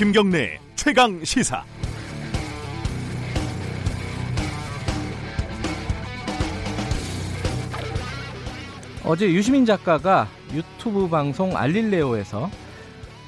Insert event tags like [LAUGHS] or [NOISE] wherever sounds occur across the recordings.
김경래 최강 시사. 어제 유시민 작가가 유튜브 방송 알릴레오에서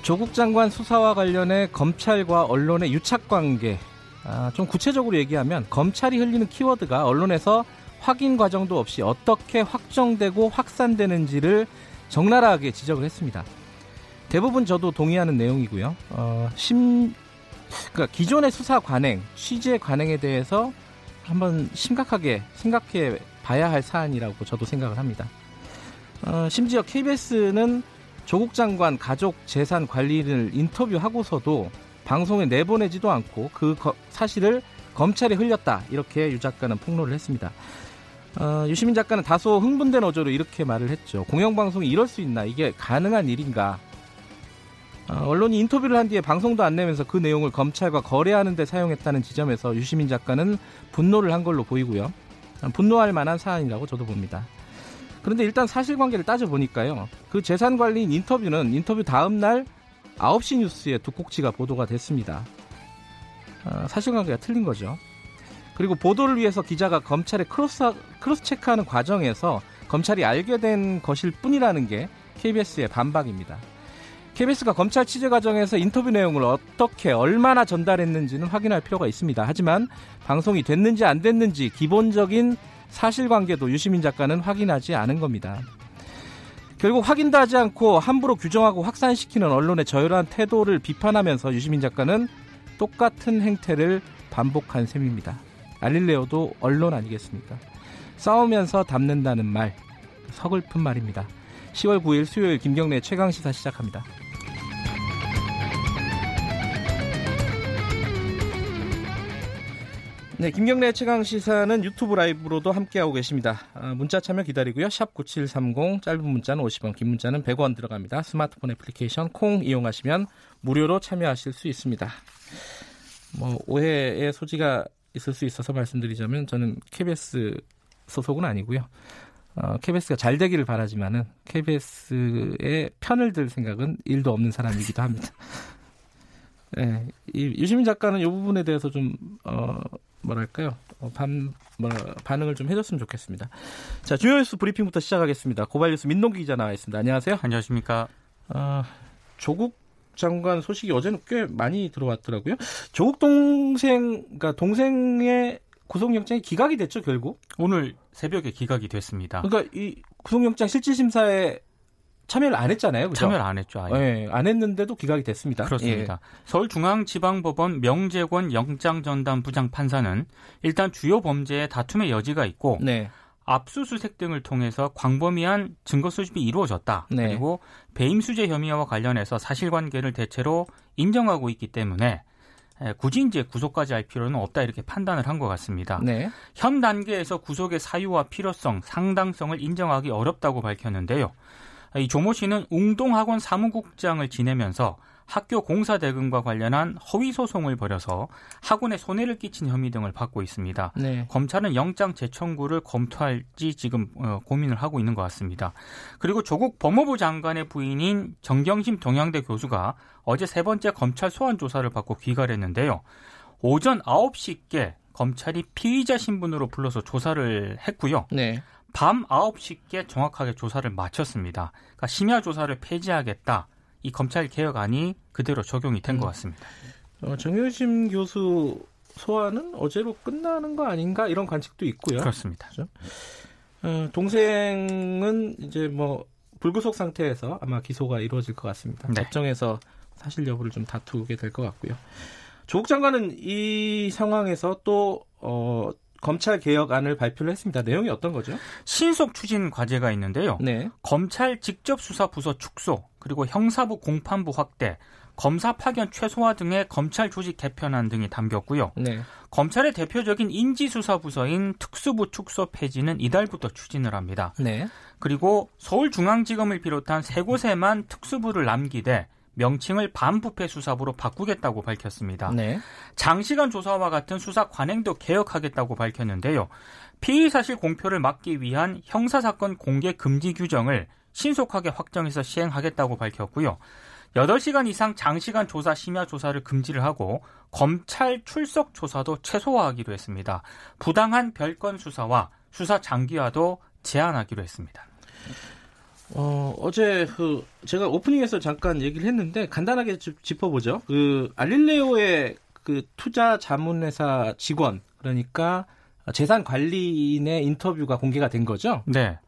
조국 장관 수사와 관련해 검찰과 언론의 유착 관계, 아, 좀 구체적으로 얘기하면 검찰이 흘리는 키워드가 언론에서 확인 과정도 없이 어떻게 확정되고 확산되는지를 적나라하게 지적을 했습니다. 대부분 저도 동의하는 내용이고요. 어, 심, 그러니까 기존의 수사 관행, 취재 관행에 대해서 한번 심각하게 생각해 봐야 할 사안이라고 저도 생각을 합니다. 어, 심지어 KBS는 조국 장관 가족 재산 관리를 인터뷰하고서도 방송에 내보내지도 않고 그 거, 사실을 검찰에 흘렸다 이렇게 유 작가는 폭로를 했습니다. 어, 유시민 작가는 다소 흥분된 어조로 이렇게 말을 했죠. 공영방송이 이럴 수 있나? 이게 가능한 일인가? 어, 언론이 인터뷰를 한 뒤에 방송도 안 내면서 그 내용을 검찰과 거래하는 데 사용했다는 지점에서 유시민 작가는 분노를 한 걸로 보이고요. 어, 분노할 만한 사안이라고 저도 봅니다. 그런데 일단 사실관계를 따져보니까요. 그 재산관리인 인터뷰는 인터뷰 다음 날 9시 뉴스에 두 꼭지가 보도가 됐습니다. 어, 사실관계가 틀린 거죠. 그리고 보도를 위해서 기자가 검찰에 cross, cross check하는 과정에서 검찰이 알게 된 것일 뿐이라는 게 KBS의 반박입니다. KBS가 검찰 취재 과정에서 인터뷰 내용을 어떻게 얼마나 전달했는지는 확인할 필요가 있습니다. 하지만 방송이 됐는지 안 됐는지 기본적인 사실관계도 유시민 작가는 확인하지 않은 겁니다. 결국 확인도 하지 않고 함부로 규정하고 확산시키는 언론의 저열한 태도를 비판하면서 유시민 작가는 똑같은 행태를 반복한 셈입니다. 알릴레오도 언론 아니겠습니까? 싸우면서 담는다는 말, 서글픈 말입니다. 10월 9일 수요일 김경래 최강시사 시작합니다. 네, 김경래 최강 시사는 유튜브 라이브로도 함께하고 계십니다. 아, 문자 참여 기다리고요. 샵 9730 짧은 문자는 50원, 긴 문자는 100원 들어갑니다. 스마트폰 애플리케이션 콩 이용하시면 무료로 참여하실 수 있습니다. 뭐 오해의 소지가 있을 수 있어서 말씀드리자면 저는 KBS 소속은 아니고요. 어, KBS가 잘 되기를 바라지만은 KBS의 편을 들 생각은 일도 없는 사람이기도 합니다. 네, [LAUGHS] 이 유시민 작가는 이 부분에 대해서 좀 어, 뭐랄까요 어, 반 뭐, 반응을 좀 해줬으면 좋겠습니다. 자 주요 뉴스 브리핑부터 시작하겠습니다. 고발 뉴스 민동기 기자 나와 있습니다. 안녕하세요. 안녕하십니까. 어, 조국 장관 소식이 어제는 꽤 많이 들어왔더라고요. 조국 동생, 그러니까 동생의 구속영장이 기각이 됐죠 결국. 오늘 새벽에 기각이 됐습니다. 그러니까 이 구속영장 실질심사에 참여를 안 했잖아요. 그죠? 참여를 안 했죠. 아예. 네, 안 했는데도 기각이 됐습니다. 그렇습니다. 예. 서울중앙지방법원 명재권 영장전담 부장 판사는 일단 주요 범죄의 다툼의 여지가 있고 네. 압수수색 등을 통해서 광범위한 증거 수집이 이루어졌다. 네. 그리고 배임수재 혐의와 관련해서 사실관계를 대체로 인정하고 있기 때문에 굳이 이제 구속까지 할 필요는 없다 이렇게 판단을 한 것 같습니다. 네. 현 단계에서 구속의 사유와 필요성, 상당성을 인정하기 어렵다고 밝혔는데요. 이 조모 씨는 웅동학원 사무국장을 지내면서 학교 공사 대금과 관련한 허위 소송을 벌여서 학원에 손해를 끼친 혐의 등을 받고 있습니다. 네. 검찰은 영장 재청구를 검토할지 지금 어, 고민을 하고 있는 것 같습니다. 그리고 조국 법무부 장관의 부인인 정경심 동양대 교수가 어제 세 번째 검찰 소환 조사를 받고 귀가했는데요. 오전 9시께 검찰이 피의자 신분으로 불러서 조사를 했고요. 네. 밤 9시께 정확하게 조사를 마쳤습니다. 그러니까 심야 조사를 폐지하겠다. 이 검찰 개혁안이 그대로 적용이 된것 음. 같습니다. 어, 정효심 교수 소환은 어제로 끝나는 거 아닌가 이런 관측도 있고요. 그렇습니다. 그렇죠? 어, 동생은 이제 뭐 불구속 상태에서 아마 기소가 이루어질 것 같습니다. 네. 법정에서 사실 여부를 좀 다투게 될 것 같고요. 조국 장관은 이 상황에서 또 어, 검찰 개혁안을 발표를 했습니다. 내용이 어떤 거죠? 신속 추진 과제가 있는데요. 네. 검찰 직접 수사 부서 축소, 그리고 형사부 공판부 확대, 검사 파견 최소화 등의 검찰 조직 개편안 등이 담겼고요. 네. 검찰의 대표적인 인지수사 부서인 특수부 축소 폐지는 이달부터 추진을 합니다. 네. 그리고 서울중앙지검을 비롯한 세 곳에만 특수부를 남기되 명칭을 반부패 수사부로 바꾸겠다고 밝혔습니다. 네. 장시간 조사와 같은 수사 관행도 개혁하겠다고 밝혔는데요. 피의 사실 공표를 막기 위한 형사 사건 공개 금지 규정을 신속하게 확정해서 시행하겠다고 밝혔고요. 8시간 이상 장시간 조사 심야 조사를 금지를 하고 검찰 출석 조사도 최소화하기로 했습니다. 부당한 별건 수사와 수사 장기화도 제한하기로 했습니다. 어, 어제 그 제가 오프닝에서 잠깐 얘기를 했는데 간단하게 짚어보죠. 그 알릴레오의 그 투자 자문회사 직원 그러니까 재산 관리인의 인터뷰가 공개가 된 거죠. 네.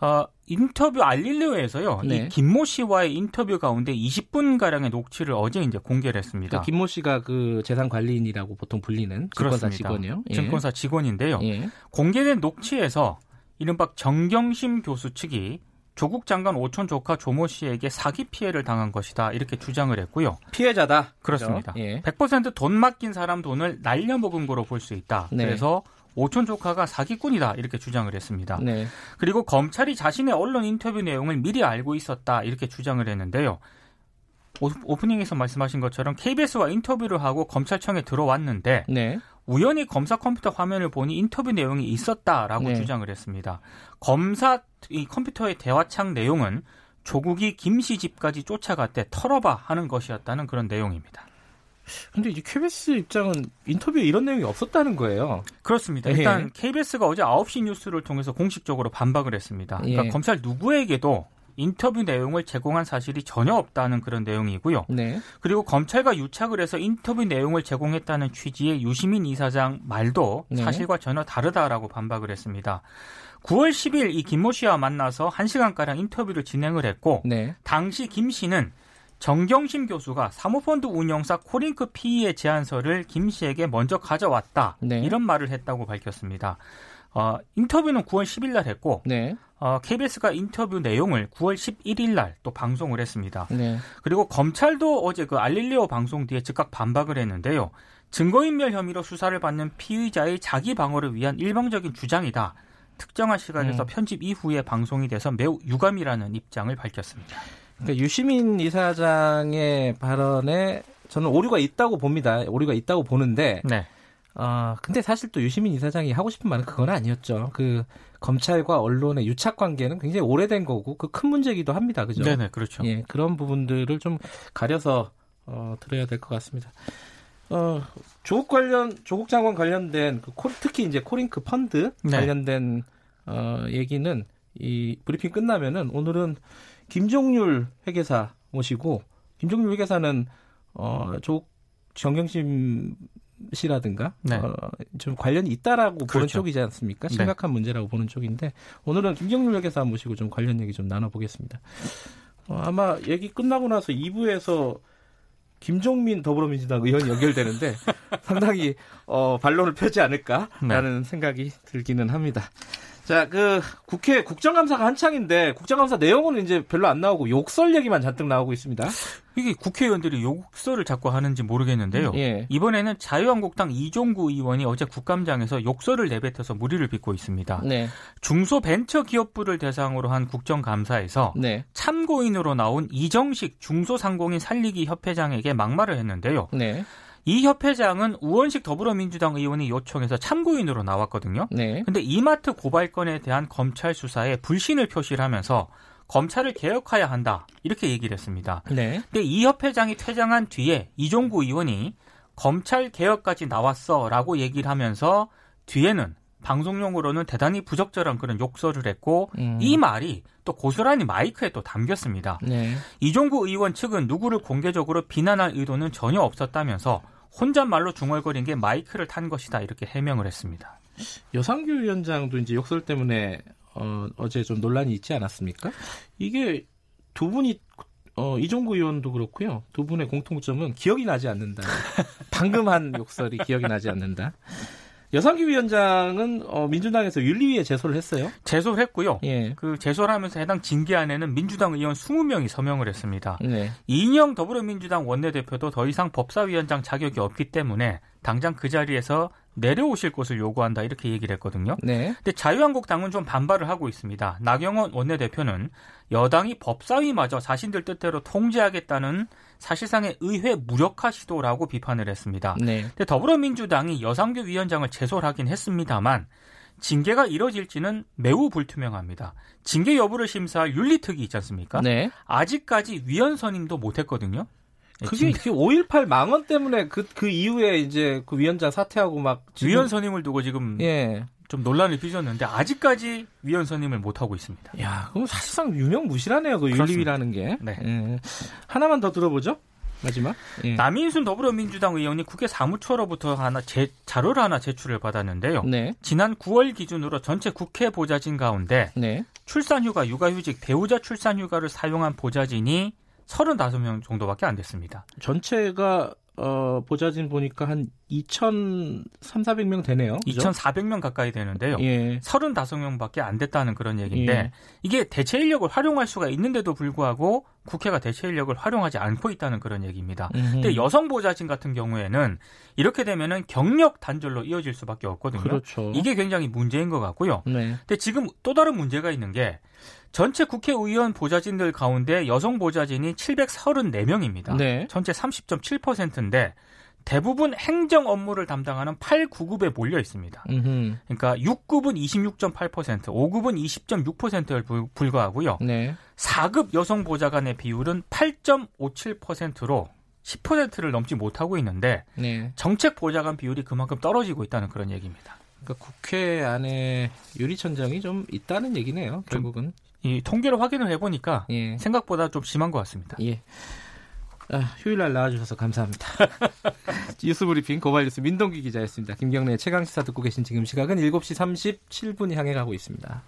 어, 인터뷰 알릴레오에서요. 네. 이 김모 씨와의 인터뷰 가운데 20분 가량의 녹취를 어제 이제 공개를 했습니다. 그러니까 김모 씨가 그 재산 관리인이라고 보통 불리는 증권사 직원이요. 예. 증권사 직원인데요. 예. 공개된 녹취에서 이른바 정경심 교수 측이 조국 장관 오촌 조카 조모 씨에게 사기 피해를 당한 것이다 이렇게 주장을 했고요. 피해자다. 그렇습니다. 예. 100%돈 맡긴 사람 돈을 날려먹은 거로 볼 수 있다. 네. 그래서 오촌 조카가 사기꾼이다 이렇게 주장을 했습니다. 네. 그리고 검찰이 자신의 언론 인터뷰 내용을 미리 알고 있었다 이렇게 주장을 했는데요. 오프닝에서 말씀하신 것처럼 KBS와 인터뷰를 하고 검찰청에 들어왔는데 네. 우연히 검사 컴퓨터 화면을 보니 인터뷰 내용이 있었다라고 네. 주장을 했습니다. 검사 이 컴퓨터의 대화창 내용은 조국이 김 씨 집까지 쫓아갔대 털어봐 하는 것이었다는 그런 내용입니다. 근데 이제 KBS 입장은 인터뷰에 이런 내용이 없었다는 거예요. 그렇습니다. 예. 일단 KBS가 어제 9시 뉴스를 통해서 공식적으로 반박을 했습니다. 그러니까 예. 검찰 누구에게도 인터뷰 내용을 제공한 사실이 전혀 없다는 그런 내용이고요. 네. 그리고 검찰과 유착을 해서 인터뷰 내용을 제공했다는 취지의 유시민 이사장 말도 네. 사실과 전혀 다르다라고 반박을 했습니다. 9월 10일 이 김모 씨와 만나서 1시간가량 인터뷰를 진행을 했고 네. 당시 김 씨는 정경심 교수가 사모펀드 운영사 코링크 PE의 제안서를 김 씨에게 먼저 가져왔다. 네. 이런 말을 했다고 밝혔습니다. 어, 인터뷰는 9월 10일 날 했고 네. 어, KBS가 인터뷰 내용을 9월 11일 날 또 방송을 했습니다. 네. 그리고 검찰도 어제 그 알릴리오 방송 뒤에 즉각 반박을 했는데요. 증거인멸 혐의로 수사를 받는 피의자의 자기 방어를 위한 일방적인 주장이다. 특정한 시간에서 음. 편집 이후에 방송이 돼서 매우 유감이라는 입장을 밝혔습니다. 그러니까 유시민 이사장의 발언에 저는 오류가 있다고 봅니다. 오류가 있다고 보는데 네. 어, 근데 사실 또 유시민 이사장이 하고 싶은 말은 그건 아니었죠. 그 검찰과 언론의 유착 관계는 굉장히 오래된 거고 그 큰 문제기도 합니다. 그죠? 네네, 그렇죠. 예, 그런 부분들을 좀 가려서 어, 들어야 될 것 같습니다. 어, 조국 관련 조국 장관 관련된 그 코, 특히 이제 코링크 펀드 네. 관련된 어, 얘기는 이 브리핑 끝나면은 오늘은 김경률 회계사 모시고 김경률 회계사는 어, 조국 정경심 씨라든가 네. 어, 좀 관련이 있다라고 그렇죠. 보는 쪽이지 않습니까? 네. 심각한 네. 문제라고 보는 쪽인데 오늘은 김경률 회계사 모시고 좀 관련 얘기 좀 나눠보겠습니다. 어, 아마 얘기 끝나고 나서 2부에서 김종민 더불어민주당 의원이 연결되는데 [LAUGHS] 상당히 어, 반론을 펴지 않을까라는 네. 생각이 들기는 합니다. 자, 그 국회 국정감사가 한창인데 국정감사 내용은 이제 별로 안 나오고 욕설 얘기만 잔뜩 나오고 있습니다. 이게 국회의원들이 욕설을 자꾸 하는지 모르겠는데요. 예. 이번에는 자유한국당 이종구 의원이 어제 국감장에서 욕설을 내뱉어서 무리를 빚고 있습니다. 네. 중소벤처기업부를 대상으로 한 국정감사에서 네. 참고인으로 나온 이정식 중소상공인 살리기 협회장에게 막말을 했는데요. 네. 이 협회장은 우원식 더불어민주당 의원이 요청해서 참고인으로 나왔거든요. 네. 근데 이마트 고발건에 대한 검찰 수사에 불신을 표시를 하면서 검찰을 개혁해야 한다. 이렇게 얘기를 했습니다. 네. 근데 이 협회장이 퇴장한 뒤에 이종구 의원이 검찰 개혁까지 나왔어라고 얘기를 하면서 뒤에는 방송용으로는 대단히 부적절한 그런 욕설을 했고 음. 이 말이 또 고스란히 마이크에 또 담겼습니다. 네. 이종구 의원 측은 누구를 공개적으로 비난할 의도는 전혀 없었다면서 혼잣말로 중얼거린 게 마이크를 탄 것이다 이렇게 해명을 했습니다. 여상규 위원장도 이제 욕설 때문에 어, 어제 좀 논란이 있지 않았습니까? 이게 두 분이 어, 이종구 의원도 그렇고요. 두 분의 공통점은 기억이 나지 않는다. [LAUGHS] 방금 한 욕설이 기억이 나지 않는다. 여상규 위원장은 어, 민주당에서 윤리위에 제소를 했어요. 제소를 했고요. 예. 그 제소를 하면서 해당 징계안에는 민주당 의원 20명이 서명을 했습니다. 네. 이인영 더불어민주당 원내대표도 더 이상 법사위원장 자격이 없기 때문에 당장 그 자리에서 내려오실 것을 요구한다 이렇게 얘기를 했거든요. 네. 근데 자유한국당은 좀 반발을 하고 있습니다. 나경원 원내대표는 여당이 법사위마저 자신들 뜻대로 통제하겠다는 사실상의 의회 무력화 시도라고 비판을 했습니다. 네. 근데 더불어민주당이 여상규 위원장을 제소를 하긴 했습니다만 징계가 이뤄질지는 매우 불투명합니다. 징계 여부를 심사할 윤리특위 있지 않습니까? 네. 아직까지 위원 선임도 못했거든요. 그게, 그게 5.18 망언 때문에 그, 그 이후에 이제 그 위원장 사퇴하고 막. 지금... 위원 선임을 두고 지금. 예. 좀 논란을 빚었는데 아직까지 위원 선임을 못 하고 있습니다. 야, 그럼 사실상 유명 무실하네요. 그 윤리위라는 게. 네. 예. 하나만 더 들어보죠. 마지막. 예. 남인순 더불어민주당 의원이 국회 사무처로부터 하나 제, 자료를 하나 제출을 받았는데요. 네. 지난 9월 기준으로 전체 국회 보좌진 가운데 네. 출산휴가, 육아휴직, 배우자 출산휴가를 사용한 보좌진이 35명 정도밖에 안 됐습니다. 전체가 어, 보좌진 보니까 한 2,300, 400명 되네요. 그죠? 2,400명 가까이 되는데요. 예. 35명밖에 안 됐다는 그런 얘기인데 예. 이게 대체 인력을 활용할 수가 있는데도 불구하고 국회가 대체 인력을 활용하지 않고 있다는 그런 얘기입니다. 음흠. 근데 여성 보좌진 같은 경우에는 이렇게 되면은 경력 단절로 이어질 수밖에 없거든요. 그렇죠. 이게 굉장히 문제인 것 같고요. 네. 근데 지금 또 다른 문제가 있는 게 전체 국회의원 보좌진들 가운데 여성 보좌진이 734명입니다. 네. 전체 30.7%인데 대부분 행정 업무를 담당하는 8구급에 몰려 있습니다. 음흠. 그러니까 6급은 26.8%, 5급은 20.6%를 불과하고요. 네. 4급 여성 보좌관의 비율은 8.57%로 10%를 넘지 못하고 있는데 네. 정책 보좌관 비율이 그만큼 떨어지고 있다는 그런 얘기입니다. 그러니까 국회 안에 유리천장이 좀 있다는 얘기네요. 결국은 이 통계를 확인을 해보니까 예. 생각보다 좀 심한 것 같습니다. 예. 아, 휴일 날 나와주셔서 감사합니다. [LAUGHS] 뉴스브리핑 고발뉴스 민동기 기자였습니다. 김경래 최강시사 듣고 계신 지금 시각은 7시 37분 향해 가고 있습니다.